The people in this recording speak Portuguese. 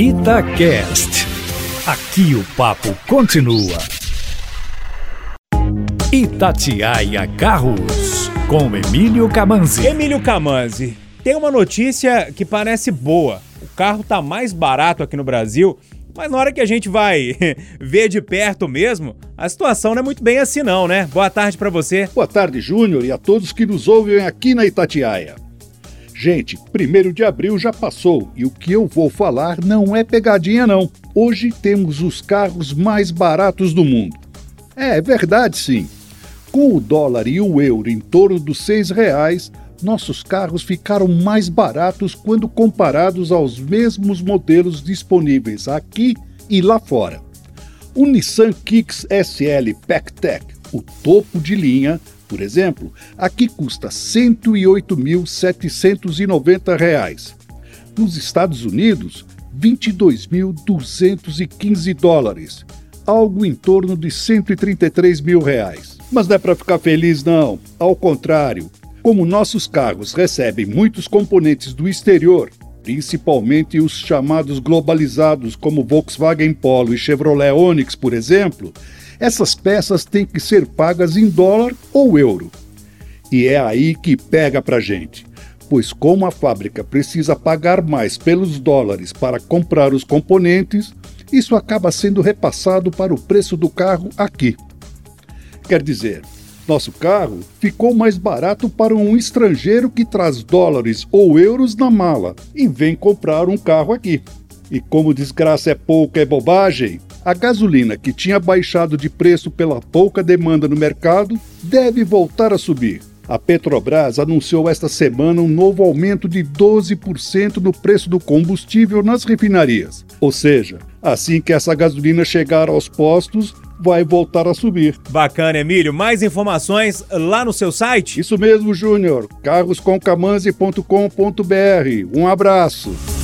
Itacast. Aqui o papo continua. Itatiaia Carros, com Emílio Camanzi. Emílio Camanzi, tem uma notícia que parece boa. O carro tá mais barato aqui no Brasil, mas na hora que a gente vai ver de perto mesmo, a situação não é muito bem assim não, né? Boa tarde para você. Boa tarde, Júnior, e a todos que nos ouvem aqui na Itatiaia. Gente, primeiro de abril já passou e o que eu vou falar não é pegadinha não. Hoje temos os carros mais baratos do mundo. É, verdade sim. Com o dólar e o euro em torno dos seis reais, nossos carros ficaram mais baratos quando comparados aos mesmos modelos disponíveis aqui e lá fora. O Nissan Kicks SL PackTech, o topo de linha, por exemplo, aqui custa R$ 108.790. Nos Estados Unidos, 22.215 dólares, algo em torno de 133 mil reais. Mas não é para ficar feliz, não. Ao contrário, como nossos carros recebem muitos componentes do exterior, principalmente os chamados globalizados, como Volkswagen Polo e Chevrolet Onix, por exemplo, essas peças têm que ser pagas em dólar ou euro. E é aí que pega pra gente, pois como a fábrica precisa pagar mais pelos dólares para comprar os componentes, isso acaba sendo repassado para o preço do carro aqui. Quer dizer, nosso carro ficou mais barato para um estrangeiro que traz dólares ou euros na mala e vem comprar um carro aqui. E como desgraça é pouca é bobagem, a gasolina, que tinha baixado de preço pela pouca demanda no mercado, deve voltar a subir. A Petrobras anunciou esta semana um novo aumento de 12% no preço do combustível nas refinarias. Ou seja, assim que essa gasolina chegar aos postos, vai voltar a subir. Bacana, Emílio. Mais informações lá no seu site? Isso mesmo, Júnior. carrosconcamanzi.com.br. Um abraço.